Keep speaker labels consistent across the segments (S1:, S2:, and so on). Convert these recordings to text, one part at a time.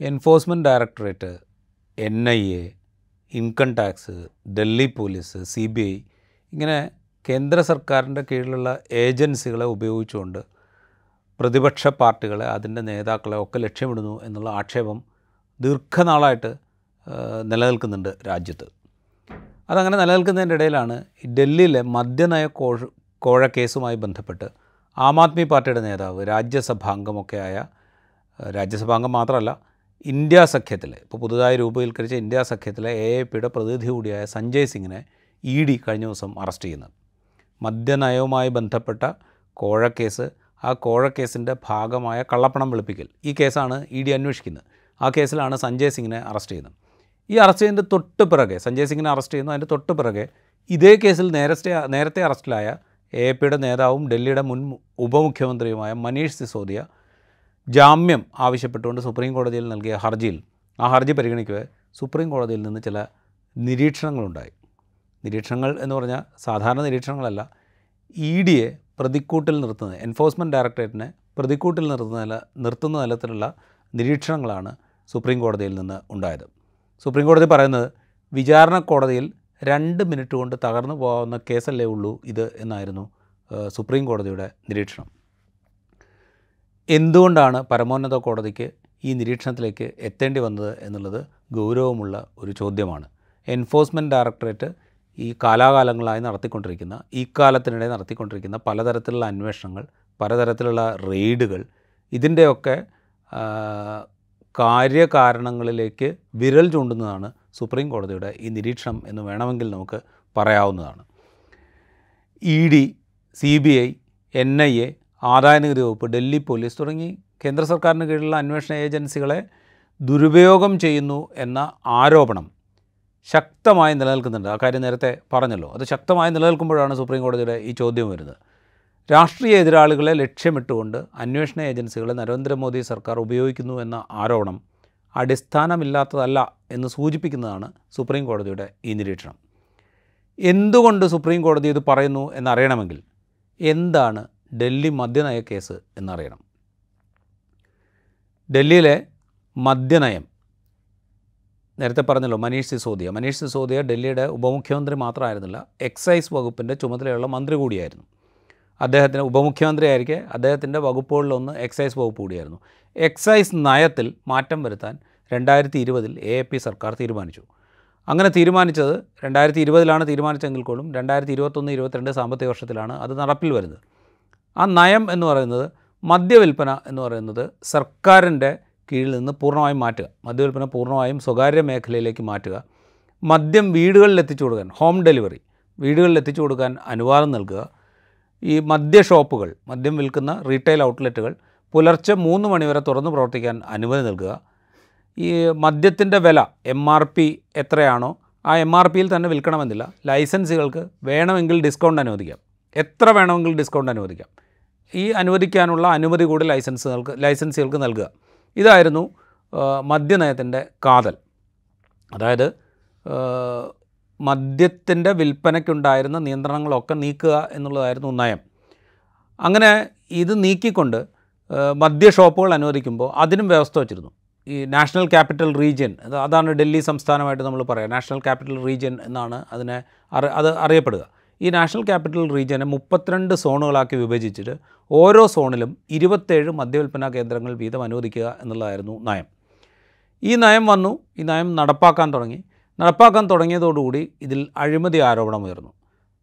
S1: Enforcement directorate N I A income tax Delhi police C B I ഇങ്ങനെ കേന്ദ്ര സർക്കാരിന്റെ കീഴിലുള്ള ഏജൻസികളെ ഉപയോഗിച്ചുകൊണ്ട് പ്രതിപക്ഷ പാർട്ടികളെ അതിന്റെ നേതാക്കളെ ഒക്കെ ലക്ഷ്യമിടുന്നു എന്നുള്ള ആക്ഷേപം ദീർഘനാളായിട്ട് നിലനിൽക്കുന്നുണ്ട് രാജ്യത്ത്. അതങ്ങനെ നിലനിൽക്കുന്നതിന്റെ ഇടയിലാണ് ഡൽഹിയിലെ മദ്യനയ കോഴ കോഴ കേസുമായി ബന്ധപ്പെട്ട് ആം ആദ്മി പാർട്ടിയുടെ നേതാവ് രാജ്യസഭാംഗമൊക്കെയായ രാജ്യസഭാംഗം മാത്രമല്ല ഇന്ത്യ സഖ്യത്തിൽ ഇപ്പോൾ പുതുതായി രൂപവൽക്കരിച്ച ഇന്ത്യ സഖ്യത്തിലെ എ എ പിയുടെ പ്രതിനിധി കൂടിയായ സഞ്ജയ് സിംഗിനെ ഇ ഡി കഴിഞ്ഞ ദിവസം അറസ്റ്റ് ചെയ്യുന്നത്. മദ്യനയവുമായി ബന്ധപ്പെട്ട കോഴക്കേസ് ആ കോഴക്കേസിന്റെ ഭാഗമായ കള്ളപ്പണം വെളുപ്പിക്കൽ ഈ കേസാണ് ഇ ഡി അന്വേഷിക്കുന്നത്. ആ കേസിലാണ് സഞ്ജയ് സിംഗിനെ അറസ്റ്റ് ചെയ്യുന്നത്. ഈ അറസ്റ്റ് ചെയ്യുന്നതിന്റെ തൊട്ട് പിറകെ സഞ്ജയ് സിംഗിനെ അറസ്റ്റ് ചെയ്യുന്നു അതിന്റെ തൊട്ട് പിറകെ ഇതേ കേസിൽ നേരത്തെ നേരത്തെ അറസ്റ്റിലായ എ പിയുടെ നേതാവും ഡൽഹിയുടെ മുൻ ഉപമുഖ്യമന്ത്രിയുമായ മനീഷ് സിസോദിയ ജാമ്യം ആവശ്യപ്പെട്ടുകൊണ്ട് സുപ്രീം കോടതിയിൽ നൽകിയ ഹർജിയിൽ ആ ഹർജി പരിഗണിക്കവേ സുപ്രീം കോടതിയിൽ നിന്ന് ചില നിരീക്ഷണങ്ങളുണ്ടായി. നിരീക്ഷണങ്ങൾ എന്ന് പറഞ്ഞാൽ സാധാരണ നിരീക്ഷണങ്ങളല്ല ഇ ഡിയെ പ്രതിക്കൂട്ടിൽ നിർത്തുന്നത് എൻഫോഴ്സ്മെന്റ് ഡയറക്ടറേറ്റിനെ പ്രതിക്കൂട്ടിൽ നിർത്തുന്ന നില നിർത്തുന്ന തലത്തിലുള്ള നിരീക്ഷണങ്ങളാണ് സുപ്രീം കോടതിയിൽ നിന്ന് ഉണ്ടായത്. സുപ്രീം കോടതി പറയുന്നത് വിചാരണ കോടതിയിൽ രണ്ട് മിനിറ്റ് കൊണ്ട് തകർന്നു പോകാവുന്ന കേസല്ലേ ഉള്ളൂ ഇത് എന്നായിരുന്നു സുപ്രീം കോടതിയുടെ നിരീക്ഷണം. എന്തുകൊണ്ടാണ് പരമോന്നത കോടതിക്ക് ഈ നിരീക്ഷണത്തിലേക്ക് എത്തേണ്ടി വന്നത് എന്നുള്ളത് ഗൗരവമുള്ള ഒരു ചോദ്യമാണ്. എൻഫോഴ്സ്മെന്റ് ഡയറക്ടറേറ്റ് ഈ കാലാകാലങ്ങളായി നടത്തിക്കൊണ്ടിരിക്കുന്ന ഈ കാലത്തിനിടെ നടത്തിക്കൊണ്ടിരിക്കുന്ന പലതരത്തിലുള്ള അന്വേഷണങ്ങൾ പലതരത്തിലുള്ള റെയ്ഡുകൾ ഇതിന്റെയൊക്കെ കാര്യകാരണങ്ങളിലേക്ക് വിരൽ ചൂണ്ടുന്നതാണ് സുപ്രീം കോടതിയുടെ ഈ നിരീക്ഷണം എന്ന് വേണമെങ്കിൽ നമുക്ക് പറയാവുന്നതാണ്. E D C B I N I A ആദായനികുതി വകുപ്പ് ഡൽഹി പോലീസ് തുടങ്ങി കേന്ദ്ര സർക്കാരിന് കീഴിലുള്ള അന്വേഷണ ഏജൻസികളെ ദുരുപയോഗം ചെയ്യുന്നു എന്ന ആരോപണം ശക്തമായി നിലനിൽക്കുന്നുണ്ട്. ആ കാര്യം നേരത്തെ പറഞ്ഞല്ലോ. അത് ശക്തമായി നിലനിൽക്കുമ്പോഴാണ് സുപ്രീം കോടതിയുടെ ഈ ചോദ്യം വരുന്നത്. രാഷ്ട്രീയ എതിരാളികളെ ലക്ഷ്യമിട്ടുകൊണ്ട് അന്വേഷണ ഏജൻസികളെ നരേന്ദ്രമോദി സർക്കാർ ഉപയോഗിക്കുന്നു എന്ന ആരോപണം അടിസ്ഥാനമില്ലാത്തതല്ല എന്ന് സൂചിപ്പിക്കുന്നതാണ് സുപ്രീം കോടതിയുടെ ഈ നിരീക്ഷണം. എന്തുകൊണ്ട് സുപ്രീം കോടതി ഇത് പറയുന്നു എന്നറിയണമെങ്കിൽ എന്താണ് ഡൽഹി മദ്യനയ കേസ് എന്നറിയണം. ഡൽഹിയിലെ മദ്യനയം നേരത്തെ പറഞ്ഞല്ലോ മനീഷ് സിസോദിയ. മനീഷ് സിസോദിയ ഡൽഹിയുടെ ഉപമുഖ്യമന്ത്രി മാത്രമായിരുന്നില്ല എക്സൈസ് വകുപ്പിന്റെ ചുമതലയുള്ള മന്ത്രി കൂടിയായിരുന്നു. അദ്ദേഹത്തിന് ഉപമുഖ്യമന്ത്രി ആയിരിക്കെ അദ്ദേഹത്തിന്റെ വകുപ്പുകളിലൊന്ന് എക്സൈസ് വകുപ്പ് കൂടിയായിരുന്നു. എക്സൈസ് നയത്തിൽ മാറ്റം വരുത്താൻ രണ്ടായിരത്തി ഇരുപതിൽ എ പി സർക്കാർ തീരുമാനിച്ചു. അങ്ങനെ തീരുമാനിച്ചത് രണ്ടായിരത്തി ഇരുപതിലാണ് തീരുമാനിച്ചെങ്കിൽ പോലും രണ്ടായിരത്തി ഇരുപത്തൊന്ന് ഇരുപത്തിരണ്ട് സാമ്പത്തിക വർഷത്തിലാണ് അത് നടപ്പിൽ വരുന്നത്. ആ നയം എന്ന് പറയുന്നത് മദ്യവിൽപ്പന എന്ന് പറയുന്നത് സർക്കാരിന്റെ കീഴിൽ നിന്ന് പൂർണമായും മാറ്റുക. മദ്യവിൽപ്പന പൂർണമായും സ്വകാര്യ മേഖലയിലേക്ക് മാറ്റുക. മദ്യം വീടുകളിൽ എത്തിച്ചു കൊടുക്കാൻ ഹോം ഡെലിവറി വീടുകളിൽ എത്തിച്ചു കൊടുക്കാൻ അനുവാദം നൽകുക. ഈ മദ്യ ഷോപ്പുകൾ മദ്യം വിൽക്കുന്ന റീറ്റെയിൽ ഔട്ട്ലെറ്റുകൾ പുലർച്ചെ മൂന്ന് മണിവരെ തുറന്നു പ്രവർത്തിക്കാൻ അനുമതി നൽകുക. ഈ മദ്യത്തിന്റെ വില എം ആർ പി എത്രയാണോ ആ എം ആർ പിയിൽ തന്നെ വിൽക്കണമെന്നില്ല. ലൈസൻസുകൾക്ക് വേണമെങ്കിൽ ഡിസ്കൗണ്ട് അനുവദിക്കാം. എത്ര വേണമെങ്കിൽ ഡിസ്കൗണ്ട് അനുവദിക്കാം. ഈ അനുവദിക്കാനുള്ള അനുമതി കൂടി ലൈസൻസുകൾക്ക് ലൈസൻസികൾക്ക് നൽകുക. ഇതായിരുന്നു മദ്യനയത്തിന്റെ കാതൽ. അതായത് മദ്യത്തിന്റെ വിൽപ്പനയ്ക്കുണ്ടായിരുന്ന നിയന്ത്രണങ്ങളൊക്കെ നീക്കുക എന്നുള്ളതായിരുന്നു നയം. അങ്ങനെ ഇത് നീക്കിക്കൊണ്ട് മദ്യ ഷോപ്പുകൾ അനുവദിക്കുമ്പോൾ അതിനും വ്യവസ്ഥ വച്ചിരുന്നു. ഈ നാഷണൽ ക്യാപിറ്റൽ റീജിയൻ അതാണ് ഡൽഹി സംസ്ഥാനമായിട്ട് നമ്മൾ പറയുക നാഷണൽ ക്യാപിറ്റൽ റീജിയൻ എന്നാണ് അതിനെ അത് അറിയപ്പെടുക. ഈ നാഷണൽ ക്യാപിറ്റൽ റീജിയനെ മുപ്പത്തിരണ്ട് സോണുകളാക്കി വിഭജിച്ചിട്ട് ഓരോ സോണിലും ഇരുപത്തേഴ് മദ്യവിൽപ്പനാ കേന്ദ്രങ്ങൾ വീതം അനുവദിക്കുക എന്നുള്ളതായിരുന്നു നയം. ഈ നയം വന്നു ഈ നയം നടപ്പാക്കാൻ തുടങ്ങി. നടപ്പാക്കാൻ തുടങ്ങിയതോടുകൂടി ഇതിൽ അഴിമതി ആരോപണം ഉയർന്നു.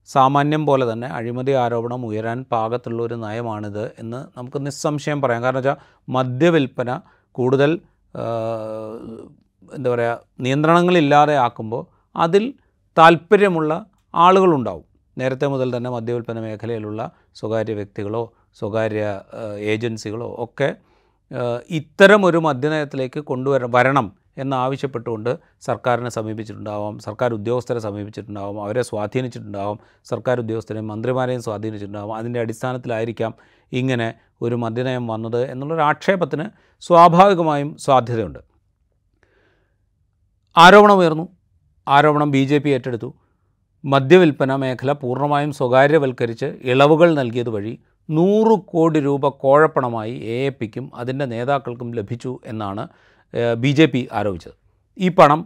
S1: സാമാന്യം പോലെ തന്നെ അഴിമതി ആരോപണം ഉയരാൻ പാകത്തുള്ള ഒരു നയമാണിത് എന്ന് നമുക്ക് നിസ്സംശയം പറയാം. കാരണം വെച്ചാൽ മദ്യവിൽപ്പന കൂടുതൽ എന്താ പറയുക നിയന്ത്രണങ്ങളില്ലാതെ ആക്കുമ്പോൾ അതിൽ താല്പര്യമുള്ള ആളുകളുണ്ടാവും. നേരത്തെ മുതൽ തന്നെ മദ്യവിൽപ്പന മേഖലയിലുള്ള സ്വകാര്യ വ്യക്തികളോ സ്വകാര്യ ഏജൻസികളോ ഒക്കെ ഇത്തരം ഒരു മദ്യനയത്തിലേക്ക് കൊണ്ടുവര വരണം എന്നാവശ്യപ്പെട്ടുകൊണ്ട് സർക്കാരിനെ സമീപിച്ചിട്ടുണ്ടാവാം സർക്കാർ ഉദ്യോഗസ്ഥരെ സമീപിച്ചിട്ടുണ്ടാവാം അവരെ സ്വാധീനിച്ചിട്ടുണ്ടാവാം സർക്കാർ ഉദ്യോഗസ്ഥരെയും മന്ത്രിമാരെയും സ്വാധീനിച്ചിട്ടുണ്ടാവാം അതിന്റെ അടിസ്ഥാനത്തിലായിരിക്കാം ഇങ്ങനെ ഒരു മദ്യനയം വന്നത് എന്നുള്ളൊരു ആക്ഷേപത്തിന് സ്വാഭാവികമായും സാധ്യതയുണ്ട്. ആരോപണം ഉയർന്നു ആരോപണം ബി ഏറ്റെടുത്തു. മദ്യവിൽപ്പന മേഖല പൂർണമായും സ്വകാര്യവൽക്കരിച്ച് ഇളവുകൾ നൽകിയത് വഴി നൂറ് കോടി രൂപ കോഴപ്പണമായി എ എ പിക്കും അതിന്റെ നേതാക്കൾക്കും ലഭിച്ചു എന്നാണ് ബി ജെ പി ആരോപിച്ചത്. ഈ പണം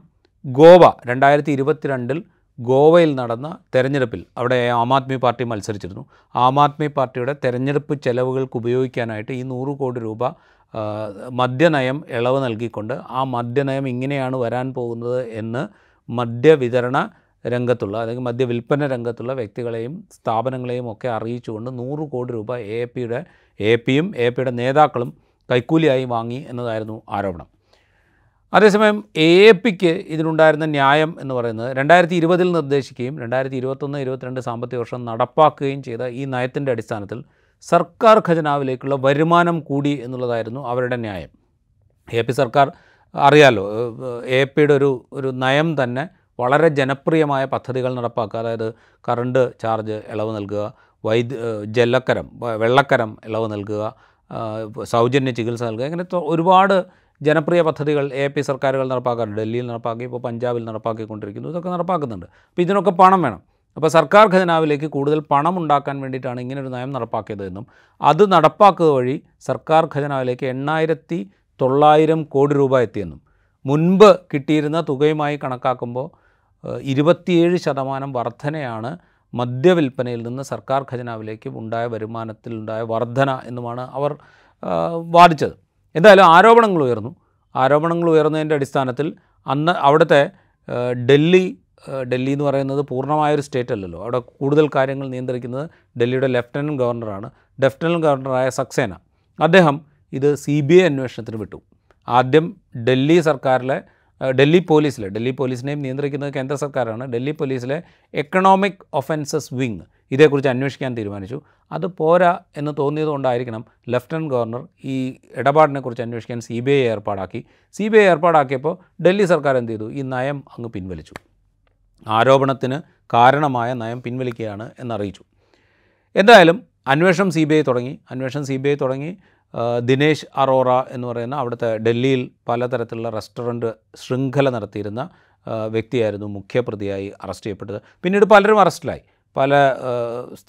S1: ഗോവ രണ്ടായിരത്തി ഇരുപത്തിരണ്ടിൽ ഗോവയിൽ നടന്ന തെരഞ്ഞെടുപ്പിൽ അവിടെ ആം ആദ്മി പാർട്ടി മത്സരിച്ചിരുന്നു. ആം ആദ്മി പാർട്ടിയുടെ തെരഞ്ഞെടുപ്പ് ചെലവുകൾക്ക് ഉപയോഗിക്കാനായിട്ട് ഈ നൂറ് കോടി രൂപ മദ്യനയം ഇളവ് നൽകിക്കൊണ്ട് ആ മദ്യനയം ഇങ്ങനെയാണ് വരാൻ പോകുന്നത് എന്ന് മദ്യവിതരണ രംഗത്തുള്ള അല്ലെങ്കിൽ മദ്യവിൽപ്പന രംഗത്തുള്ള വ്യക്തികളെയും സ്ഥാപനങ്ങളെയും ഒക്കെ അറിയിച്ചുകൊണ്ട് നൂറ് കോടി രൂപ എ പിയുടെ എ പിയും എ പിയുടെ നേതാക്കളും കൈക്കൂലിയായി വാങ്ങി എന്നതായിരുന്നു ആരോപണം. അതേസമയം എ പിക്ക് ഇതിനുണ്ടായിരുന്ന ന്യായം എന്ന് പറയുന്നത് രണ്ടായിരത്തി ഇരുപതിൽ നിർദ്ദേശിക്കുകയും രണ്ടായിരത്തി ഇരുപത്തൊന്ന് ഇരുപത്തിരണ്ട് സാമ്പത്തിക വർഷം നടപ്പാക്കുകയും ചെയ്ത ഈ നയത്തിന്റെ അടിസ്ഥാനത്തിൽ സർക്കാർ ഖജനാവിലേക്കുള്ള വരുമാനം കൂടി എന്നുള്ളതായിരുന്നു അവരുടെ ന്യായം. എ പി സർക്കാർ അറിയാലോ എ പിയുടെ ഒരു ഒരു നയം തന്നെ വളരെ ജനപ്രിയമായ പദ്ധതികൾ നടപ്പാക്കുക. അതായത് കറണ്ട് ചാർജ് ഇളവ് നൽകുക വൈദ്യു ജലക്കരം വെള്ളക്കരം ഇളവ് നൽകുക സൗജന്യ ചികിത്സ നൽകുക. ഇങ്ങനെ ഒരുപാട് ജനപ്രിയ പദ്ധതികൾ എ പി സർക്കാരുകൾ നടപ്പാക്കാറുണ്ട്. ഡൽഹിയിൽ നടപ്പാക്കി ഇപ്പോൾ പഞ്ചാബിൽ നടപ്പാക്കിക്കൊണ്ടിരിക്കുന്നു. ഇതൊക്കെ നടപ്പാക്കുന്നുണ്ട്. അപ്പോൾ ഇതിനൊക്കെ പണം വേണം. അപ്പോൾ സർക്കാർ ഖജനാവിലേക്ക് കൂടുതൽ പണം ഉണ്ടാക്കാൻ വേണ്ടിയിട്ടാണ് ഇങ്ങനൊരു നയം നടപ്പാക്കിയതെന്നും അത് നടപ്പാക്കുക വഴി സർക്കാർ ഖജനാവിലേക്ക് എണ്ണായിരത്തി തൊള്ളായിരം കോടി രൂപ എത്തിയെന്നും. മുൻപ് കിട്ടിയിരുന്ന തുകയുമായി കണക്കാക്കുമ്പോൾ ഇരുപത്തിയേഴ് ശതമാനം വർധനയാണ് മദ്യവിൽപ്പനയിൽ നിന്ന് സർക്കാർ ഖജനാവിലേക്ക് ഉണ്ടായ വരുമാനത്തിലുണ്ടായ വർധന എന്നുമാണ് അവർ വാദിച്ചത്. എന്തായാലും ആരോപണങ്ങൾ ഉയർന്നു. ആരോപണങ്ങൾ ഉയർന്നതിന്റെ അടിസ്ഥാനത്തിൽ അന്ന് അവിടുത്തെ ഡൽഹി ഡൽഹി എന്ന് പറയുന്നത് പൂർണമായൊരു സ്റ്റേറ്റ് അല്ലല്ലോ. അവിടെ കൂടുതൽ കാര്യങ്ങൾ നിയന്ത്രിക്കുന്നത് ഡൽഹിയുടെ ലെഫ്റ്റനന്റ് ഗവർണറാണ്. ലെഫ്റ്റനന്റ് ഗവർണറായ സക്സേന. അദ്ദേഹം ഇത് സി ബി ഐ അന്വേഷണത്തിന് വിട്ടു. ആദ്യം ഡൽഹി സർക്കാരിലെ ഡൽഹി പോലീസിൽ ഡൽഹി പോലീസിനെയും നിയന്ത്രിക്കുന്നത് കേന്ദ്ര സർക്കാരാണ്. ഡൽഹി പോലീസിലെ എക്കണോമിക് ഒഫൻസസ് വിങ് ഇതേക്കുറിച്ച് അന്വേഷിക്കാൻ തീരുമാനിച്ചു. അത് പോരാ എന്ന് തോന്നിയതുകൊണ്ടായിരിക്കണം ലഫ്റ്റനന്റ് ഗവർണർ ഈ ഇടപാടിനെക്കുറിച്ച് അന്വേഷിക്കാൻ സി ബി ഐ ഏർപ്പാടാക്കി. സി ബി ഐ ഏർപ്പാടാക്കിയപ്പോൾ ഡൽഹി സർക്കാർ എന്ത് ചെയ്തു? ഈ നയം അങ്ങ് പിൻവലിച്ചു. ആരോപണത്തിന് കാരണമായ നയം പിൻവലിക്കുകയാണ് എന്നറിയിച്ചു. എന്തായാലും അന്വേഷണം സി ബി ഐ തുടങ്ങി. അന്വേഷണം സി ബി ഐ തുടങ്ങി. ദിനേശ് അറോറ എന്ന് പറയുന്ന അവിടുത്തെ ഡൽഹിയിൽ പലതരത്തിലുള്ള റെസ്റ്റോറന്റ് ശൃംഖല നടത്തിയിരുന്ന വ്യക്തിയായിരുന്നു മുഖ്യപ്രതിയായി അറസ്റ്റ് ചെയ്യപ്പെട്ടത്. പിന്നീട് പലരും അറസ്റ്റിലായി പല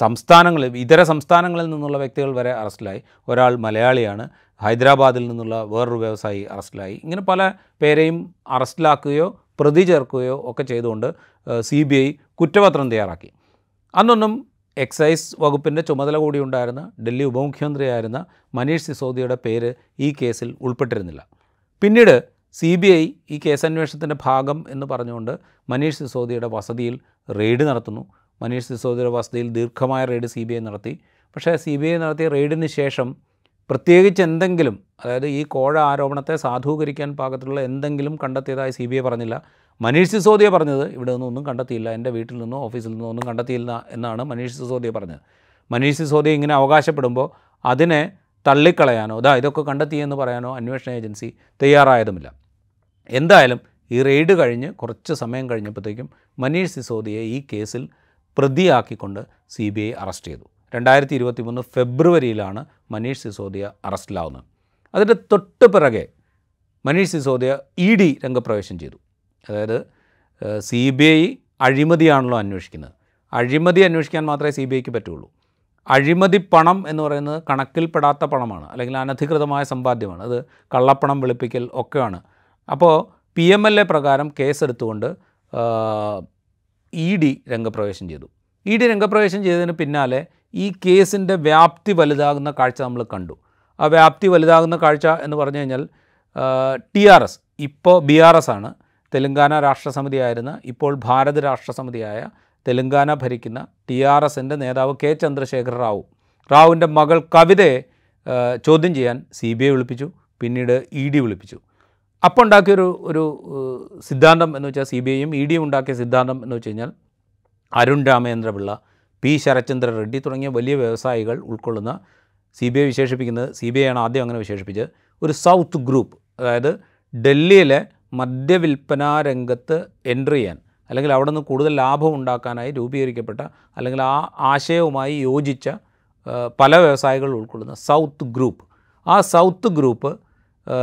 S1: സംസ്ഥാനങ്ങളിൽ ഇതര സംസ്ഥാനങ്ങളിൽ നിന്നുള്ള വ്യക്തികൾ വരെ അറസ്റ്റിലായി ഒരാൾ മലയാളിയാണ്. ഹൈദരാബാദിൽ നിന്നുള്ള വേറൊരു വ്യവസായി അറസ്റ്റിലായി ഇങ്ങനെ പല പേരെയും അറസ്റ്റിലാക്കുകയോ പ്രതി ചേർക്കുകയോ ഒക്കെ ചെയ്തുകൊണ്ട് സി ബി ഐ കുറ്റപത്രം തയ്യാറാക്കി. അന്നൊന്നും എക്സൈസ് വകുപ്പിന്റെ ചുമതല കൂടി ഉണ്ടായിരുന്ന ഡൽഹി ഉപമുഖ്യമന്ത്രിയായിരുന്ന മനീഷ് സിസോദിയുടെ പേര് ഈ കേസിൽ ഉൾപ്പെട്ടിരുന്നില്ല. പിന്നീട് സി ബി ഐ ഈ കേസന്വേഷണത്തിന്റെ ഭാഗം എന്ന് പറഞ്ഞുകൊണ്ട് മനീഷ് സിസോദിയുടെ വസതിയിൽ റെയ്ഡ് നടത്തുന്നു. മനീഷ് സിസോദിയുടെ വസതിയിൽ ദീർഘമായ റെയ്ഡ് സി ബി ഐ നടത്തി. പക്ഷേ സി ബി ഐ നടത്തിയ റെയ്ഡിന് ശേഷം പ്രത്യേകിച്ച് എന്തെങ്കിലും അതായത് ഈ കോഴ ആരോപണത്തെ സാധൂകരിക്കാൻ പാകത്തിലുള്ള എന്തെങ്കിലും കണ്ടെത്തിയതായി സി ബി ഐ പറഞ്ഞില്ല. മനീഷ് സിസോദിയ പറഞ്ഞത് ഇവിടെ നിന്നൊന്നും കണ്ടെത്തിയില്ല എന്റെ വീട്ടിൽ നിന്നോ ഓഫീസിൽ നിന്നോ ഒന്നും കണ്ടെത്തിയില്ല എന്നാണ് മനീഷ് സിസോദിയ പറഞ്ഞത്. മനീഷ് സിസോദിയ ഇങ്ങനെ അവകാശപ്പെടുമ്പോൾ അതിനെ തള്ളിക്കളയാനോ ഇതാ ഇതൊക്കെ കണ്ടെത്തിയെന്ന് പറയാനോ അന്വേഷണ ഏജൻസി തയ്യാറായതുമില്ല. എന്തായാലും ഈ റെയ്ഡ് കഴിഞ്ഞ് കുറച്ച് സമയം കഴിഞ്ഞപ്പോഴത്തേക്കും മനീഷ് സിസോദിയെ ഈ കേസിൽ പ്രതിയാക്കിക്കൊണ്ട് സി ബി ഐ അറസ്റ്റ് ചെയ്തു. രണ്ടായിരത്തി ഇരുപത്തി മൂന്ന് ഫെബ്രുവരിയിലാണ് മനീഷ് സിസോദിയ അറസ്റ്റിലാവുന്നത്. അതിന്റെ തൊട്ട് പിറകെ മനീഷ് സിസോദിയ ഇ ഡി രംഗപ്രവേശം ചെയ്തു. അതായത് സി ബി ഐ അഴിമതിയാണല്ലോ അന്വേഷിക്കുന്നത്. അഴിമതി അന്വേഷിക്കാൻ മാത്രമേ സി ബി ഐക്ക് പറ്റുള്ളൂ. അഴിമതി പണം എന്ന് പറയുന്നത് കണക്കിൽപ്പെടാത്ത പണമാണ് അല്ലെങ്കിൽ അനധികൃതമായ സമ്പാദ്യമാണ്. അത് കള്ളപ്പണം വെളുപ്പിക്കൽ ഒക്കെയാണ്. അപ്പോൾ പി എം എൽ എ പ്രകാരം കേസെടുത്തുകൊണ്ട് ഇ ഡി രംഗപ്രവേശം ചെയ്തു. ഇ ഡി രംഗപ്രവേശം ചെയ്തതിന് പിന്നാലെ ഈ കേസിന്റെ വ്യാപ്തി വലുതാകുന്ന കാഴ്ച നമ്മൾ കണ്ടു. ആ വ്യാപ്തി വലുതാകുന്ന കാഴ്ച എന്ന് പറഞ്ഞു കഴിഞ്ഞാൽ ടി ആർ എസ് ഇപ്പോൾ ബി ആർ എസ് ആണ്. തെലങ്കാന രാഷ്ട്രസമിതിയായിരുന്ന ഇപ്പോൾ ഭാരത് രാഷ്ട്രസമിതിയായ തെലങ്കാന ഭരിക്കുന്ന ടി ആർ എസിന്റെ നേതാവ് കെ ചന്ദ്രശേഖർ റാവു. റാവുവിന്റെ മകൾ കവിതയെ ചോദ്യം ചെയ്യാൻ സി ബി ഐ വിളിപ്പിച്ചു പിന്നീട് ഇ ഡി വിളിപ്പിച്ചു. അപ്പോൾ ഉണ്ടാക്കിയൊരു ഒരു സിദ്ധാന്തം എന്ന് വെച്ചാൽ സി ബി ഐയും ഇ ഡിയും ഉണ്ടാക്കിയ സിദ്ധാന്തം എന്ന് വെച്ച് കഴിഞ്ഞാൽ അരുൺ രാമചന്ദ്രപിള്ള പി ശരത്ചന്ദ്ര റെഡ്ഡി തുടങ്ങിയ വലിയ വ്യവസായികൾ ഉൾക്കൊള്ളുന്ന സി ബി ഐ വിശേഷിപ്പിക്കുന്നത് സി ബി ഐ ആണ് ആദ്യം അങ്ങനെ വിശേഷിപ്പിച്ചത്. ഒരു സൗത്ത് ഗ്രൂപ്പ് അതായത് ഡൽഹിയിലെ മദ്യവിൽപ്പനാ രംഗത്ത് എൻട്രി ചെയ്യാൻ അല്ലെങ്കിൽ അവിടെ നിന്ന് കൂടുതൽ ലാഭം ഉണ്ടാക്കാനായി രൂപീകരിക്കപ്പെട്ട അല്ലെങ്കിൽ ആ ആശയവുമായി യോജിച്ച പല വ്യവസായികൾ ഉൾക്കൊള്ളുന്ന സൗത്ത് ഗ്രൂപ്പ്. ആ സൗത്ത് ഗ്രൂപ്പ് ആ,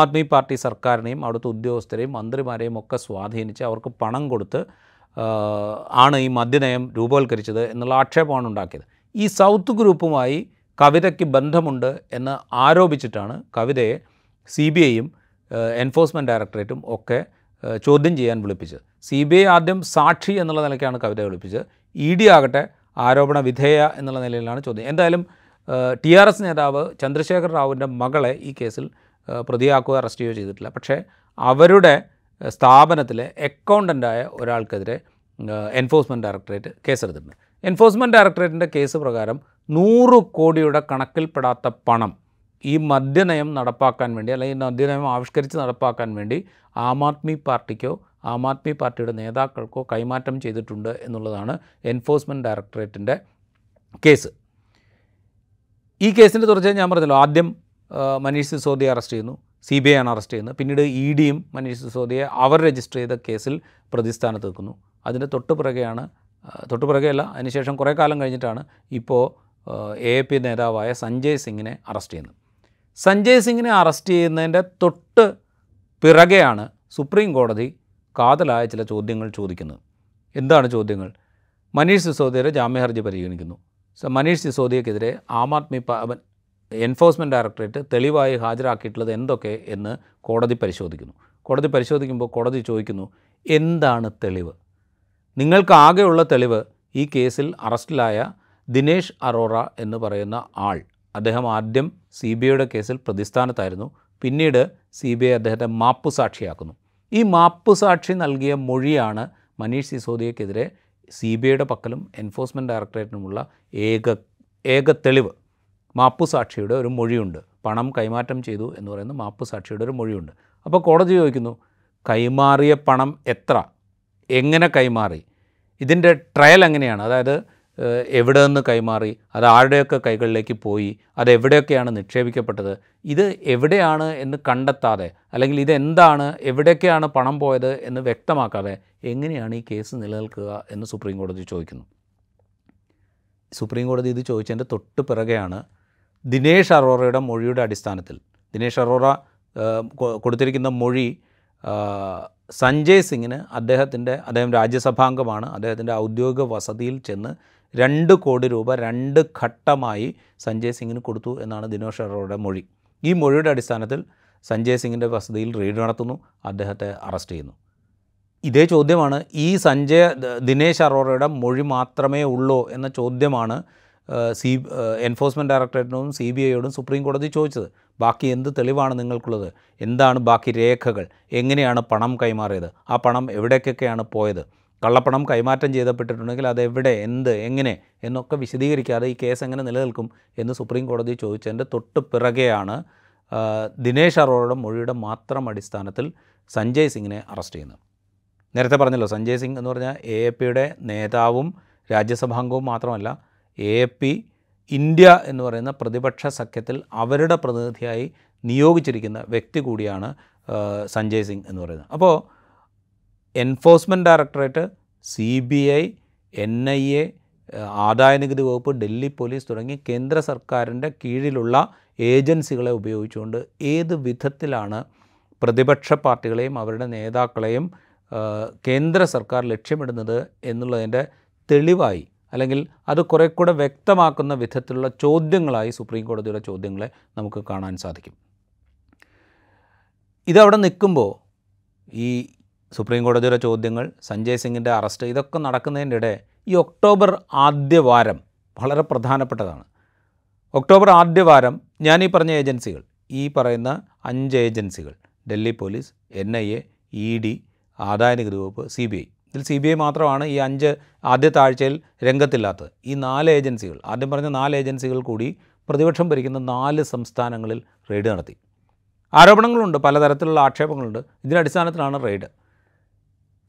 S1: ആദ്മി പാർട്ടി സർക്കാരിനെയും അവിടുത്തെ ഉദ്യോഗസ്ഥരെയും മന്ത്രിമാരെയും ഒക്കെ സ്വാധീനിച്ച് അവർക്ക് പണം കൊടുത്ത് ആണ് ഈ മദ്യനയം രൂപവൽക്കരിച്ചത് എന്നുള്ള ആക്ഷേപമാണ് ഉണ്ടാക്കിയത്. ഈ സൗത്ത് ഗ്രൂപ്പുമായി കവിതയ്ക്ക് ബന്ധമുണ്ട് എന്ന് ആരോപിച്ചിട്ടാണ് കവിതയെ സി ബി ഐയും എൻഫോഴ്സ്മെന്റ് ഡയറക്ടറേറ്റും ഒക്കെ ചോദ്യം ചെയ്യാൻ വിളിപ്പിച്ചത്. സി ബി ഐ ആദ്യം സാക്ഷി എന്നുള്ള നിലയ്ക്കാണ് കവിത വിളിപ്പിച്ചത്. ഇ ഡി ആകട്ടെ ആരോപണ വിധേയ എന്നുള്ള നിലയിലാണ് ചോദ്യം. എന്തായാലും ടി ആർ എസ് നേതാവ് ചന്ദ്രശേഖർ റാവുവിന്റെ മകളെ ഈ കേസിൽ പ്രതിയാക്കുകയോ അറസ്റ്റ് ചെയ്യുകയോ ചെയ്തിട്ടില്ല. പക്ഷേ അവരുടെ സ്ഥാപനത്തിലെ അക്കൗണ്ടന്റായ ഒരാൾക്കെതിരെ എൻഫോഴ്സ്മെന്റ് ഡയറക്ടറേറ്റ് കേസെടുത്തിട്ടുണ്ട്. എൻഫോഴ്സ്മെന്റ് ഡയറക്ടറേറ്റിന്റെ കേസ് പ്രകാരം നൂറ് കോടിയുടെ കണക്കിൽപ്പെടാത്ത പണം ഈ മദ്യനയം നടപ്പാക്കാൻ വേണ്ടി അല്ലെങ്കിൽ ഈ മദ്യനയം ആവിഷ്കരിച്ച് നടപ്പാക്കാൻ വേണ്ടി ആം ആദ്മി പാർട്ടിക്കോ ആം ആദ്മി പാർട്ടിയുടെ നേതാക്കൾക്കോ കൈമാറ്റം ചെയ്തിട്ടുണ്ട് എന്നുള്ളതാണ് എൻഫോഴ്സ്മെന്റ് ഡയറക്ടറേറ്റിന്റെ കേസ്. ഈ കേസിന്റെ തുടർച്ചയായി ഞാൻ പറഞ്ഞല്ലോ ആദ്യം മനീഷ് സിസോദിയെ അറസ്റ്റ് ചെയ്യുന്നു. സി ബി ഐ ആണ് അറസ്റ്റ് ചെയ്യുന്നത്. പിന്നീട് ഇ ഡിയും മനീഷ് സിസോദിയെ അവർ രജിസ്റ്റർ ചെയ്ത കേസിൽ പ്രതിസ്ഥാനത്ത് നിൽക്കുന്നു. അതിന്റെ തൊട്ട് പിറകെയാണ് അതിനുശേഷം കുറേ കാലം കഴിഞ്ഞിട്ടാണ് ഇപ്പോൾ എ പി നേതാവായ സഞ്ജയ് സിംഗിനെ അറസ്റ്റ് ചെയ്യുന്നത്. സഞ്ജയ് സിംഗിനെ അറസ്റ്റ് ചെയ്യുന്നതിന്റെ തൊട്ട് പിറകെയാണ് സുപ്രീം കോടതി കാതലായ ചില ചോദ്യങ്ങൾ ചോദിക്കുന്നത്. എന്താണ് ചോദ്യങ്ങൾ? മനീഷ് സിസോദിയുടെ ജാമ്യഹർജി പരിഗണിക്കുന്നു. മനീഷ് സിസോദിയക്കെതിരെ ആം ആദ്മി എൻഫോഴ്സ്മെന്റ് ഡയറക്ടറേറ്റ് തെളിവായി ഹാജരാക്കിയിട്ടുള്ളത് എന്തൊക്കെ എന്ന് കോടതി പരിശോധിക്കുന്നു. കോടതി പരിശോധിക്കുമ്പോൾ കോടതി ചോദിക്കുന്നു എന്താണ് തെളിവ്? നിങ്ങൾക്ക് ആകെയുള്ള തെളിവ് ഈ കേസിൽ അറസ്റ്റിലായ ദിനേഷ് അറോറ എന്ന് പറയുന്ന ആൾ. അദ്ദേഹം ആദ്യം സി ബി ഐയുടെ കേസിൽ പ്രതിസ്ഥാനത്തായിരുന്നു. പിന്നീട് സി ബി ഐ അദ്ദേഹത്തെ മാപ്പ് സാക്ഷിയാക്കുന്നു. ഈ മാപ്പ് സാക്ഷി നൽകിയ മൊഴിയാണ് മനീഷ് സിസോദിയക്കെതിരെ സി ബി ഐയുടെ പക്കലും എൻഫോഴ്സ്മെന്റ് ഡയറക്ടറേറ്റിനുമുള്ള ഏക ഏക തെളിവ്. മാപ്പു സാക്ഷിയുടെ ഒരു മൊഴിയുണ്ട്. പണം കൈമാറ്റം ചെയ്തു എന്ന് പറയുന്ന മാപ്പു സാക്ഷിയുടെ ഒരു മൊഴിയുണ്ട്. അപ്പോൾ കോടതി ചോദിക്കുന്നു കൈമാറിയ പണം എത്ര? എങ്ങനെ കൈമാറി? ഇതിന്റെ ട്രയൽ എങ്ങനെയാണ്? അതായത് എവിടെ നിന്ന് കൈമാറി? അത് ആരുടെയൊക്കെ കൈകളിലേക്ക് പോയി? അത് എവിടെയൊക്കെയാണ് നിക്ഷേപിക്കപ്പെട്ടത്? ഇത് എവിടെയാണ് എന്ന് കണ്ടെത്താതെ അല്ലെങ്കിൽ ഇതെന്താണ് എവിടെയൊക്കെയാണ് പണം പോയത് എന്ന് വ്യക്തമാക്കാതെ എങ്ങനെയാണ് ഈ കേസ് നിലനിൽക്കുക എന്ന് സുപ്രീം കോടതി ചോദിക്കുന്നു? സുപ്രീം കോടതി ഇത് ചോദിച്ചതിന്റെ തൊട്ട് പിറകെയാണ് ദിനേഷ് അറോറയുടെ മൊഴിയുടെ അടിസ്ഥാനത്തിൽ. ദിനേഷ് അറോറ കൊടുത്തിരിക്കുന്ന മൊഴി സഞ്ജയ് സിംഗിന് അദ്ദേഹത്തിന്റെ അദ്ദേഹം രാജ്യസഭാംഗമാണ്. അദ്ദേഹത്തിന്റെ ഔദ്യോഗിക വസതിയിൽ ചെന്ന് രണ്ട് കോടി രൂപ രണ്ട് ഘട്ടമായി സഞ്ജയ് സിംഗിന് കൊടുത്തു എന്നാണ് ദിനേഷ് അറോറയുടെ മൊഴി. ഈ മൊഴിയുടെ അടിസ്ഥാനത്തിൽ സഞ്ജയ് സിംഗിന്റെ വസതിയിൽ റെയ്ഡ് നടത്തുന്നു അദ്ദേഹത്തെ അറസ്റ്റ് ചെയ്യുന്നു. ഇതേ ചോദ്യമാണ് ഈ സഞ്ജയ് ദിനേശ് അറോറയുടെ മൊഴി മാത്രമേ ഉള്ളൂ എന്ന ചോദ്യമാണ് സി എൻഫോഴ്സ്മെന്റ് ഡയറക്ടറേറ്റിനോടും സി ബി ഐയോടും സുപ്രീം കോടതി ചോദിച്ചത്. ബാക്കി എന്ത് തെളിവാണ് നിങ്ങൾക്കുള്ളത്? എന്താണ് ബാക്കി രേഖകൾ? എങ്ങനെയാണ് പണം കൈമാറിയത്? ആ പണം എവിടേക്കൊക്കെയാണ് പോയത്? കള്ളപ്പണം കൈമാറ്റം ചെയ്തപ്പെട്ടിട്ടുണ്ടെങ്കിൽ അതെവിടെ എന്ത്? എങ്ങനെ? എന്നൊക്കെ വിശദീകരിക്കാതെ ഈ കേസ് എങ്ങനെ നിലനിൽക്കും എന്ന് സുപ്രീം കോടതി ചോദിച്ചതിന്റെ തൊട്ട് പിറകെയാണ് ദിനേശ് അറോറയുടെ മൊഴിയുടെ മാത്രം അടിസ്ഥാനത്തിൽ സഞ്ജയ് സിംഗിനെ അറസ്റ്റ് ചെയ്യുന്നത്. നേരത്തെ പറഞ്ഞല്ലോ സഞ്ജയ് സിംഗ് എന്ന് പറഞ്ഞാൽ എ എ പിയുടെ നേതാവും രാജ്യസഭാംഗവും മാത്രമല്ല എ പി ഇന്ത്യ എന്ന് പറയുന്ന പ്രതിപക്ഷ സഖ്യത്തിൽ അവരുടെ പ്രതിനിധിയായി നിയോഗിച്ചിരിക്കുന്ന വ്യക്തി കൂടിയാണ് സഞ്ജയ് സിംഗ് എന്ന് പറയുന്നത്. അപ്പോൾ enforcement directorate C B I N I A ആദായനികുതി വകുപ്പ് ഡൽഹി പോലീസ് തുടങ്ങി കേന്ദ്ര സർക്കാരിന്റെ കീഴിലുള്ള ഏജൻസികളെ ഉപയോഗിച്ചുകൊണ്ട് ഏത് വിധത്തിലാണ് പ്രതിപക്ഷ പാർട്ടികളെയും അവരുടെ നേതാക്കളെയും കേന്ദ്ര സർക്കാർ ലക്ഷ്യമിടുന്നത് എന്നുള്ളതിന്റെ തെളിവായി അല്ലെങ്കിൽ അത് കുറേ കൂടെ വ്യക്തമാക്കുന്ന വിധത്തിലുള്ള ചോദ്യങ്ങളായി സുപ്രീം കോടതിയുടെ ചോദ്യങ്ങളെ നമുക്ക് കാണാൻ സാധിക്കും. ഇതവിടെ നിൽക്കുമ്പോൾ ഈ സുപ്രീം കോടതിയുടെ ചോദ്യങ്ങൾ സഞ്ജയ് സിംഗിന്റെ അറസ്റ്റ് ഇതൊക്കെ നടക്കുന്നതിന്റെ ഇടെ ഈ ഒക്ടോബർ ആദ്യ വാരം വളരെ പ്രധാനപ്പെട്ടതാണ്. ഒക്ടോബർ ആദ്യ വാരം ഞാൻ ഈ പറഞ്ഞ ഏജൻസികൾ ഈ പറയുന്ന അഞ്ച് ഏജൻസികൾ Delhi police N I A E D ആദായനികുതി വകുപ്പ് സി ബി ഐ. ഇതിൽ സി ബി ഐ മാത്രമാണ് ഈ അഞ്ച് ആദ്യത്തെ ആഴ്ചയിൽ രംഗത്തില്ലാത്തത്. ഈ നാല് ഏജൻസികൾ ആദ്യം പറഞ്ഞ നാല് ഏജൻസികൾ കൂടി പ്രതിപക്ഷം ഭരിക്കുന്ന നാല് സംസ്ഥാനങ്ങളിൽ റെയ്ഡ് നടത്തി. ആരോപണങ്ങളുണ്ട് പലതരത്തിലുള്ള ആക്ഷേപങ്ങളുണ്ട്. ഇതിന്റെ അടിസ്ഥാനത്തിലാണ് raid.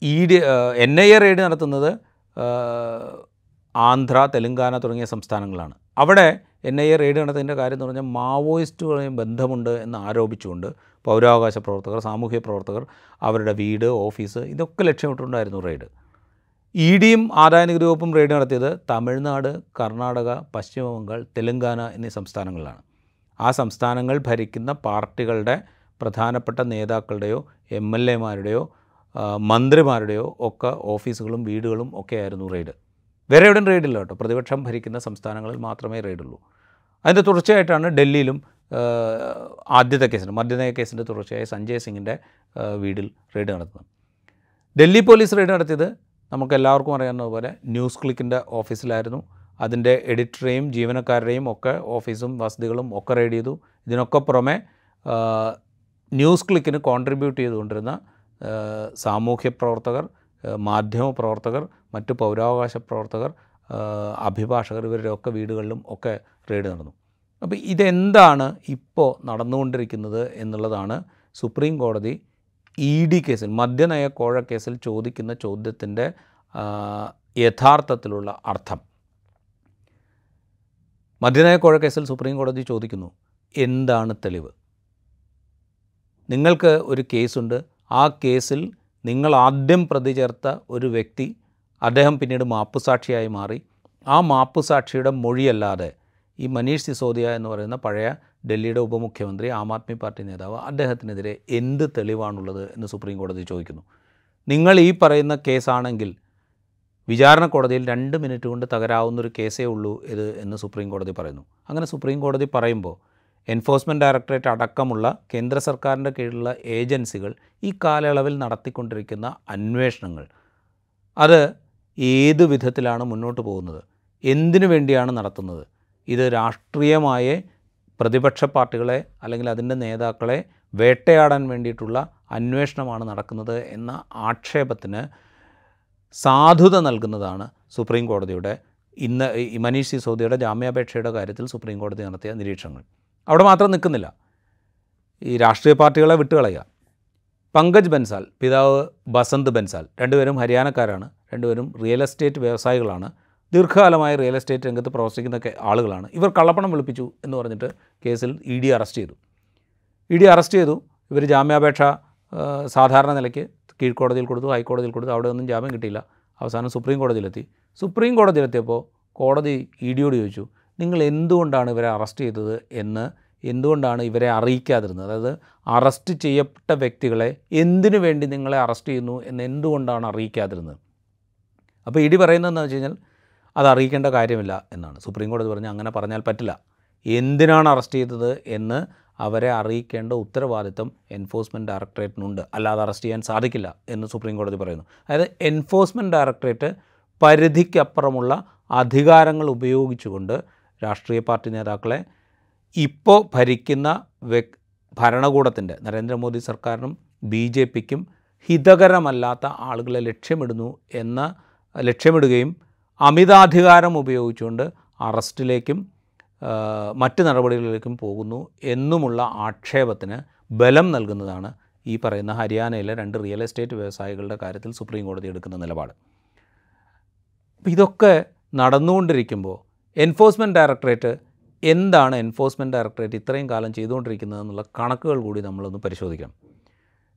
S1: E D N I A raid നടത്തുന്നത് ആന്ധ്ര തെലുങ്കാന തുടങ്ങിയ സംസ്ഥാനങ്ങളാണ്. അവിടെ എൻ ഐ എ റെയ്ഡ് നടത്തിന്റെ കാര്യം എന്ന് പറഞ്ഞാൽ മാവോയിസ്റ്റുകളെയും ബന്ധമുണ്ട് എന്ന് ആരോപിച്ചുകൊണ്ട് പൗരാവകാശ പ്രവർത്തകർ സാമൂഹ്യ പ്രവർത്തകർ അവരുടെ വീട് ഓഫീസ് ഇതൊക്കെ ലക്ഷ്യമിട്ടുണ്ടായിരുന്നു റെയ്ഡ്. ഇ ഡിയും ആദായനികുതി വകുപ്പും റെയ്ഡ് നടത്തിയത് തമിഴ്നാട് കർണാടക പശ്ചിമ ബംഗാൾ തെലുങ്കാന എന്നീ സംസ്ഥാനങ്ങളിലാണ്. ആ സംസ്ഥാനങ്ങൾ ഭരിക്കുന്ന പാർട്ടികളുടെ പ്രധാനപ്പെട്ട നേതാക്കളുടെയോ എം എൽ എമാരുടെയോ മന്ത്രിമാരുടെയോ ഒക്കെ ഓഫീസുകളും വീടുകളും ഒക്കെ ആയിരുന്നു റെയ്ഡ്. വേറെ എവിടെയും റെയ്ഡില്ല കേട്ടോ. പ്രതിപക്ഷം ഭരിക്കുന്ന സംസ്ഥാനങ്ങളിൽ മാത്രമേ റെയ്ഡുള്ളൂ അതിന്റെ തുടർച്ചയായിട്ടാണ് ഡൽഹിയിലും ആദ്യത്തെ കേസിന്റെ മദ്യനയ കേസിന്റെ തുടർച്ചയായി സഞ്ജയ് സിംഗിന്റെ വീടിൽ റെയ്ഡ് നടത്തുന്നത് ഡൽഹി പോലീസ് റെയ്ഡ് നടത്തിയത് നമുക്ക് എല്ലാവർക്കും അറിയാവുന്നതുപോലെ ന്യൂസ് ക്ലിക്കിന്റെ ഓഫീസിലായിരുന്നു അതിന്റെ എഡിറ്ററെയും ജീവനക്കാരുടെയും ഒക്കെ ഓഫീസും വസതികളും ഒക്കെ റെയ്ഡ് ചെയ്തു. ഇതിനൊക്കെ പുറമെ ന്യൂസ് ക്ലിക്കിന് കോൺട്രിബ്യൂട്ട് ചെയ്തുകൊണ്ടിരുന്ന സാമൂഹ്യ പ്രവർത്തകർ മാധ്യമ പ്രവർത്തകർ മറ്റ് പൗരാവകാശ പ്രവർത്തകർ അഭിഭാഷകർ ഇവരുടെ ഒക്കെ വീടുകളിലും ഒക്കെ റെയ്ഡ് നടന്നു. അപ്പോൾ ഇതെന്താണ് ഇപ്പോൾ നടന്നുകൊണ്ടിരിക്കുന്നത് എന്നുള്ളതാണ് സുപ്രീം കോടതി ഇ ഡി കേസിൽ മദ്യനയ കോഴ കേസിൽ ചോദിക്കുന്ന ചോദ്യത്തിന്റെ യഥാർത്ഥത്തിലുള്ള അർത്ഥം. മദ്യനയ കോഴ കേസിൽ സുപ്രീം കോടതി ചോദിക്കുന്നു എന്താണ് തെളിവ്? നിങ്ങൾക്ക് ഒരു കേസുണ്ട് ആ കേസിൽ നിങ്ങൾ ആദ്യം പ്രതി ചേർത്ത ഒരു വ്യക്തി അദ്ദേഹം പിന്നീട് മാപ്പുസാക്ഷിയായി മാറി. ആ മാപ്പുസാക്ഷിയുടെ മൊഴിയല്ലാതെ ഈ മനീഷ് സിസോദിയ എന്ന് പറയുന്ന പഴയ ഡൽഹിയുടെ ഉപമുഖ്യമന്ത്രി ആം ആദ്മി പാർട്ടി നേതാവ് അദ്ദേഹത്തിനെതിരെ എന്ത് തെളിവാണുള്ളത് എന്ന് സുപ്രീം കോടതി ചോദിക്കുന്നു. നിങ്ങൾ ഈ പറയുന്ന കേസാണെങ്കിൽ വിചാരണ കോടതിയിൽ രണ്ട് മിനിറ്റ് കൊണ്ട് തകരാവുന്നൊരു കേസേ ഉള്ളൂ ഇത് എന്ന് സുപ്രീം കോടതി പറയുന്നു. അങ്ങനെ സുപ്രീം കോടതി പറയുമ്പോൾ എൻഫോഴ്സ്മെന്റ് ഡയറക്ടറേറ്റ് അടക്കമുള്ള കേന്ദ്ര സർക്കാരിന്റെ കീഴിലുള്ള ഏജൻസികൾ ഈ കാലയളവിൽ നടത്തിക്കൊണ്ടിരിക്കുന്ന അന്വേഷണങ്ങൾ. അത് ഏത് വിധത്തിലാണ് മുന്നോട്ട് പോകുന്നത്? എന്തിനു വേണ്ടിയാണ് നടത്തുന്നത്? ഇത് രാഷ്ട്രീയമായ പ്രതിപക്ഷ പാർട്ടികളെ അല്ലെങ്കിൽ അതിന്റെ നേതാക്കളെ വേട്ടയാടാൻ വേണ്ടിയിട്ടുള്ള അന്വേഷണമാണ് നടക്കുന്നത് എന്ന ആക്ഷേപത്തിന് സാധുത നൽകുന്നതാണ് സുപ്രീം കോടതിയുടെ ഇന്ന് മനീഷ് സിസോദിയുടെ ജാമ്യാപേക്ഷയുടെ കാര്യത്തിൽ സുപ്രീം കോടതി നടത്തിയ നിരീക്ഷണങ്ങൾ. അവിടെ മാത്രം നിൽക്കുന്നില്ല. ഈ രാഷ്ട്രീയ പാർട്ടികളെ വിട്ടുകളയുക. പങ്കജ് ബൻസാൽ പിതാവ് ബസന്ത് ബൻസാൽ രണ്ടുപേരും ഹരിയാനക്കാരാണ് രണ്ടുപേരും റിയൽ എസ്റ്റേറ്റ് വ്യവസായികളാണ് ദീർഘകാലമായി റിയൽ എസ്റ്റേറ്റ് രംഗത്ത് പ്രവർത്തിക്കുന്ന ആളുകളാണ്. ഇവർ കള്ളപ്പണം വിളിപ്പിച്ചു എന്ന് പറഞ്ഞിട്ട് കേസിൽ ഇ ഡി അറസ്റ്റ് ചെയ്തു. ഇ ഡി അറസ്റ്റ് ചെയ്തു. ഇവർ ജാമ്യാപേക്ഷ സാധാരണ നിലയ്ക്ക് കീഴ്ക്കോടതിയിൽ കൊടുത്തു ഹൈക്കോടതിയിൽ കൊടുത്തു. അവിടെ ഒന്നും ജാമ്യം കിട്ടിയില്ല. അവസാനം സുപ്രീം കോടതിയിലെത്തി. സുപ്രീം കോടതിയിലെത്തിയപ്പോൾ കോടതി ഇ ഡിയോട് ചോദിച്ചു നിങ്ങൾ എന്തുകൊണ്ടാണ് ഇവരെ അറസ്റ്റ് ചെയ്തത്? എന്ന് എന്തുകൊണ്ടാണ് ഇവരെ അറിയിക്കാതിരുന്നത്? അതായത് അറസ്റ്റ് ചെയ്യപ്പെട്ട വ്യക്തികളെ എന്തിനു വേണ്ടി നിങ്ങളെ അറസ്റ്റ് ചെയ്യുന്നു എന്ന് എന്തുകൊണ്ടാണ് അറിയിക്കാതിരുന്നത്? അപ്പോൾ ഇടി പറയുന്നതെന്ന് വെച്ച് കഴിഞ്ഞാൽ അത് അറിയിക്കേണ്ട കാര്യമില്ല എന്നാണ്. സുപ്രീം കോടതി പറഞ്ഞു അങ്ങനെ പറഞ്ഞാൽ പറ്റില്ല. എന്തിനാണ് അറസ്റ്റ് ചെയ്തത് എന്ന് അവരെ അറിയിക്കേണ്ട ഉത്തരവാദിത്തം എൻഫോഴ്സ്മെന്റ് ഡയറക്ടറേറ്റിനുണ്ട്. അല്ലാതെ അറസ്റ്റ് ചെയ്യാൻ സാധിക്കില്ല എന്ന് സുപ്രീം കോടതി പറയുന്നു. അതായത് എൻഫോഴ്സ്മെന്റ് ഡയറക്ടറേറ്റ് പരിധിക്കപ്പുറമുള്ള അധികാരങ്ങൾ ഉപയോഗിച്ചുകൊണ്ട് രാഷ്ട്രീയ പാർട്ടി നേതാക്കളെ ഇപ്പോൾ ഭരിക്കുന്ന വ്യക് ഭരണകൂടത്തിന്റെ നരേന്ദ്രമോദി സർക്കാരിനും ബി ജെ പിക്കും ഹിതകരമല്ലാത്ത ആളുകളെ ലക്ഷ്യമിടുന്നു എന്ന ലക്ഷ്യമിടുകയും അമിതാധികാരം ഉപയോഗിച്ചുകൊണ്ട് അറസ്റ്റിലേക്കും മറ്റ് നടപടികളിലേക്കും പോകുന്നു എന്നുമുള്ള ആക്ഷേപത്തിന് ബലം നൽകുന്നതാണ് ഈ പറയുന്ന ഹരിയാനയിലെ രണ്ട് റിയൽ എസ്റ്റേറ്റ് വ്യവസായികളുടെ കാര്യത്തിൽ സുപ്രീം കോടതി എടുക്കുന്ന നിലപാട്. ഇതൊക്കെ നടന്നുകൊണ്ടിരിക്കുമ്പോൾ എൻഫോഴ്സ്മെന്റ് ഡയറക്ടറേറ്റ് എന്താണ് എൻഫോഴ്സ്മെന്റ് ഡയറക്ടറേറ്റ് ഇത്രയും കാലം ചെയ്തുകൊണ്ടിരിക്കുന്നത് എന്നുള്ള കണക്കുകൾ കൂടി നമ്മളൊന്ന് പരിശോധിക്കണം.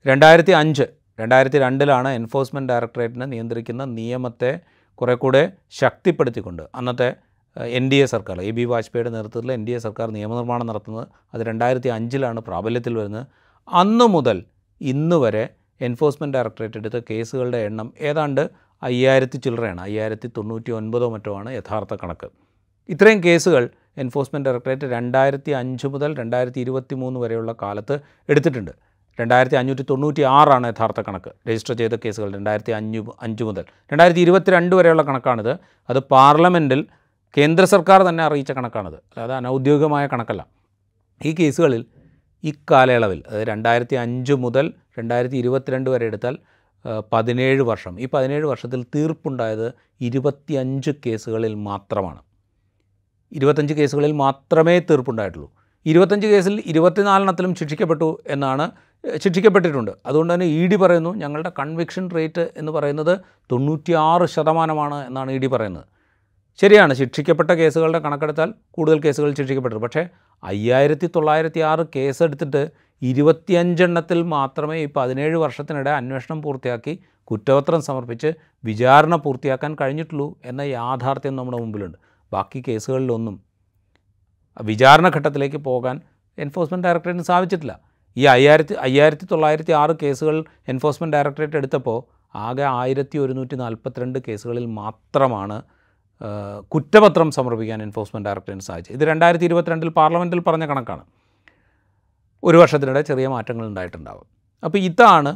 S1: രണ്ടായിരത്തി അഞ്ച് രണ്ടായിരത്തി രണ്ടിലാണ് എൻഫോഴ്സ്മെന്റ് ഡയറക്ടറേറ്റിനെ നിയന്ത്രിക്കുന്ന നിയമത്തെ കുറെ കൂടെ ശക്തിപ്പെടുത്തിക്കൊണ്ട് അന്നത്തെ എൻ ഡി എ സർക്കാർ എ ബി വാജ്പേയിയുടെ നേതൃത്വത്തിൽ എൻ ഡി എ സർക്കാർ നിയമനിർമ്മാണം നടത്തുന്നത് അത് രണ്ടായിരത്തി അഞ്ചിലാണ് പ്രാബല്യത്തിൽ വരുന്നത്. അന്നു മുതൽ ഇന്ന് വരെ എൻഫോഴ്സ്മെന്റ് ഡയറക്ടറേറ്റ് എടുത്ത കേസുകളുടെ എണ്ണം ഏതാണ്ട് അയ്യായിരത്തി ചില്ലറയാണ്. അയ്യായിരത്തി തൊണ്ണൂറ്റി ഒൻപതോ മറ്റോ ആണ് യഥാർത്ഥ കണക്ക്. ഇത്രയും കേസുകൾ എൻഫോഴ്സ്മെന്റ് ഡയറക്ടറേറ്റ് രണ്ടായിരത്തി അഞ്ച് മുതൽ രണ്ടായിരത്തി ഇരുപത്തി മൂന്ന് വരെയുള്ള കാലത്ത് എടുത്തിട്ടുണ്ട്. രണ്ടായിരത്തി അഞ്ഞൂറ്റി തൊണ്ണൂറ്റി ആറാണ് യഥാർത്ഥ കണക്ക്. രജിസ്റ്റർ ചെയ്ത കേസുകൾ രണ്ടായിരത്തി അഞ്ഞു അഞ്ച് മുതൽ. രണ്ടായിരത്തി ഇരുപത്തി രണ്ട് വരെയുള്ള കണക്കാണിത്. അത് പാർലമെന്റിൽ കേന്ദ്ര സർക്കാർ തന്നെ അറിയിച്ച കണക്കാണിത്. അല്ലാതെ അനൗദ്യോഗികമായ കണക്കല്ല. ഈ കേസുകളിൽ ഇക്കാലയളവിൽ അതായത് രണ്ടായിരത്തി അഞ്ച് മുതൽ രണ്ടായിരത്തി ഇരുപത്തിരണ്ട് വരെ എടുത്താൽ പതിനേഴ് വർഷം. ഈ പതിനേഴ് വർഷത്തിൽ തീർപ്പുണ്ടായത് ഇരുപത്തിയഞ്ച് കേസുകളിൽ മാത്രമാണ്. ഇരുപത്തഞ്ച് കേസുകളിൽ മാത്രമേ തീർപ്പുണ്ടായിട്ടുള്ളൂ. ഇരുപത്തഞ്ച് കേസിൽ ഇരുപത്തിനാലെണ്ണത്തിലും ശിക്ഷിക്കപ്പെട്ടു എന്നാണ് ശിക്ഷിക്കപ്പെട്ടിട്ടുണ്ട്. അതുകൊണ്ട് തന്നെ ഇ ഡി പറയുന്നു ഞങ്ങളുടെ കൺവിക്ഷൻ റേറ്റ് എന്ന് പറയുന്നത് തൊണ്ണൂറ്റിയാറ് ശതമാനമാണ് എന്നാണ് ഇ ഡി പറയുന്നത്. ശരിയാണ് ശിക്ഷിക്കപ്പെട്ട കേസുകളുടെ കണക്കെടുത്താൽ കൂടുതൽ കേസുകൾ ശിക്ഷിക്കപ്പെട്ടു. പക്ഷേ അയ്യായിരത്തി തൊള്ളായിരത്തി ആറ് കേസെടുത്തിട്ട് ഇരുപത്തിയഞ്ചെണ്ണത്തിൽ മാത്രമേ ഈ പതിനേഴ് വർഷത്തിനിടെ അന്വേഷണം പൂർത്തിയാക്കി കുറ്റപത്രം സമർപ്പിച്ച് വിചാരണ പൂർത്തിയാക്കാൻ കഴിഞ്ഞിട്ടുള്ളൂ എന്ന യാഥാർത്ഥ്യം നമ്മുടെ മുമ്പിലുണ്ട്. ബാക്കി കേസുകളിലൊന്നും വിചാരണ ഘട്ടത്തിലേക്ക് പോകാൻ എൻഫോഴ്സ്മെന്റ് ഡയറക്ടറേറ്റിന് സാധിച്ചിട്ടില്ല. ഈ അയ്യായിരത്തി അയ്യായിരത്തി തൊള്ളായിരത്തി ആറ് കേസുകൾ എൻഫോഴ്സ്മെന്റ് ഡയറക്ടറേറ്റ് എടുത്തപ്പോൾ ആകെ ആയിരത്തി ഒരുന്നൂറ്റി നാൽപ്പത്തിരണ്ട് കേസുകളിൽ മാത്രമാണ് കുറ്റപത്രം സമർപ്പിക്കാൻ എൻഫോഴ്സ്മെന്റ് ഡയറക്ടറേറ്റിന് സാധിച്ചത്. ഇത് രണ്ടായിരത്തി ഇരുപത്തിരണ്ടിൽ പാർലമെന്റിൽ പറഞ്ഞ കണക്കാണ്. ഒരു വർഷത്തിനിടെ ചെറിയ മാറ്റങ്ങൾ ഉണ്ടായിട്ടുണ്ടാവും. അപ്പോൾ ഇതാണ്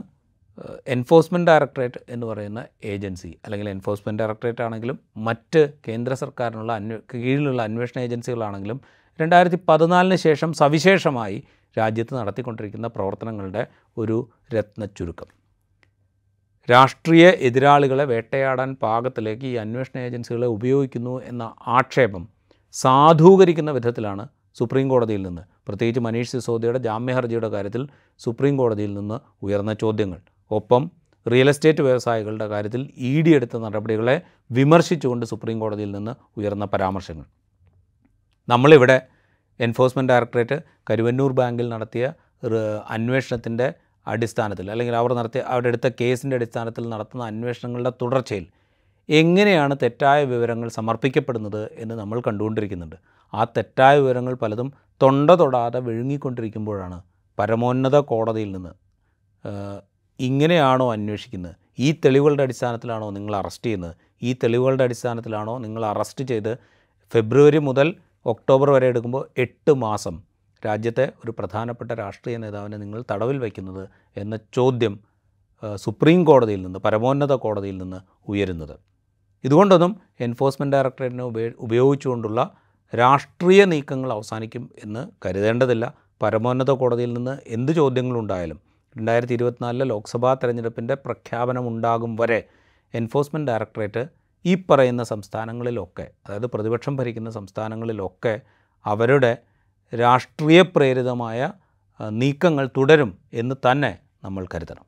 S1: എൻഫോഴ്സ്മെന്റ് ഡയറക്ടറേറ്റ് എന്ന് പറയുന്ന ഏജൻസി അല്ലെങ്കിൽ എൻഫോഴ്സ്മെന്റ് ഡയറക്ടറേറ്റ് ആണെങ്കിലും മറ്റ് കേന്ദ്ര സർക്കാരിനുള്ള അന്വേ കീഴിലുള്ള അന്വേഷണ ഏജൻസികളാണെങ്കിലും രണ്ടായിരത്തി പതിനാലിന് ശേഷം സവിശേഷമായി രാജ്യത്ത് നടത്തിക്കൊണ്ടിരിക്കുന്ന പ്രവർത്തനങ്ങളുടെ ഒരു രത്ന ചുരുക്കം. രാഷ്ട്രീയ എതിരാളികളെ വേട്ടയാടാൻ പാകത്തിലേക്ക് ഈ അന്വേഷണ ഏജൻസികളെ ഉപയോഗിക്കുന്നു എന്ന ആക്ഷേപം സാധൂകരിക്കുന്ന വിധത്തിലാണ് സുപ്രീം കോടതിയിൽ നിന്ന്. പ്രത്യേകിച്ച് മനീഷ് സിസോദിയുടെ ജാമ്യ ഹർജിയുടെ കാര്യത്തിൽ സുപ്രീം കോടതിയിൽ നിന്ന് ഉയർന്ന ചോദ്യങ്ങൾ. ഒപ്പം റിയൽ എസ്റ്റേറ്റ് വ്യവസായികളുടെ കാര്യത്തിൽ ഇ ഡി എടുത്ത നടപടികളെ വിമർശിച്ചുകൊണ്ട് സുപ്രീം കോടതിയിൽ നിന്ന് ഉയർന്ന പരാമർശങ്ങൾ. നമ്മളിവിടെ എൻഫോഴ്സ്മെന്റ് ഡയറക്ടറേറ്റ് കരുവന്നൂർ ബാങ്കിൽ നടത്തിയ അന്വേഷണത്തിന്റെ അടിസ്ഥാനത്തിൽ അല്ലെങ്കിൽ അവർ നടത്തിയ അവിടെ എടുത്ത കേസിന്റെ അടിസ്ഥാനത്തിൽ നടത്തുന്ന അന്വേഷണങ്ങളുടെ തുടർച്ചയിൽ എങ്ങനെയാണ് തെറ്റായ വിവരങ്ങൾ സമർപ്പിക്കപ്പെടുന്നത് എന്ന് നമ്മൾ കണ്ടുകൊണ്ടിരിക്കുന്നുണ്ട്. ആ തെറ്റായ വിവരങ്ങൾ പലതും തൊണ്ട തൊടാതെ വിഴുങ്ങിക്കൊണ്ടിരിക്കുമ്പോഴാണ് പരമോന്നത കോടതിയിൽ നിന്ന് ഇങ്ങനെയാണോ അന്വേഷിക്കുന്നത്? ഈ തെളിവുകളുടെ അടിസ്ഥാനത്തിലാണോ നിങ്ങൾ അറസ്റ്റ് ചെയ്യുന്നത്? ഈ തെളിവുകളുടെ അടിസ്ഥാനത്തിലാണോ നിങ്ങൾ അറസ്റ്റ് ചെയ്ത് ഫെബ്രുവരി മുതൽ ഒക്ടോബർ വരെ എടുക്കുമ്പോൾ എട്ട് മാസം രാജ്യത്തെ ഒരു പ്രധാനപ്പെട്ട രാഷ്ട്രീയ നേതാവിനെ നിങ്ങൾ തടവിൽ വയ്ക്കുന്നത് എന്ന ചോദ്യം സുപ്രീം കോടതിയിൽ നിന്ന് പരമോന്നത കോടതിയിൽ നിന്ന് ഉയരുന്നത്. ഇതുകൊണ്ടൊന്നും എൻഫോഴ്സ്മെന്റ് ഡയറക്ടറേറ്റിനെ ഉപയോ ഉപയോഗിച്ചുകൊണ്ടുള്ള രാഷ്ട്രീയ നീക്കങ്ങൾ അവസാനിക്കും എന്ന് കരുതേണ്ടതില്ല. പരമോന്നത കോടതിയിൽ നിന്ന് എന്ത് ചോദ്യങ്ങളുണ്ടായാലും രണ്ടായിരത്തി ഇരുപത്തിനാലിലെ ലോക്സഭാ തെരഞ്ഞെടുപ്പിന്റെ പ്രഖ്യാപനമുണ്ടാകും വരെ എൻഫോഴ്സ്മെന്റ് ഡയറക്ടറേറ്റ് ഈ പറയുന്ന സംസ്ഥാനങ്ങളിലൊക്കെ അതായത് പ്രതിപക്ഷം ഭരിക്കുന്ന സംസ്ഥാനങ്ങളിലൊക്കെ അവരുടെ രാഷ്ട്രീയ പ്രേരിതമായ നീക്കങ്ങൾ തുടരും എന്ന് തന്നെ നമ്മൾ കരുതണം.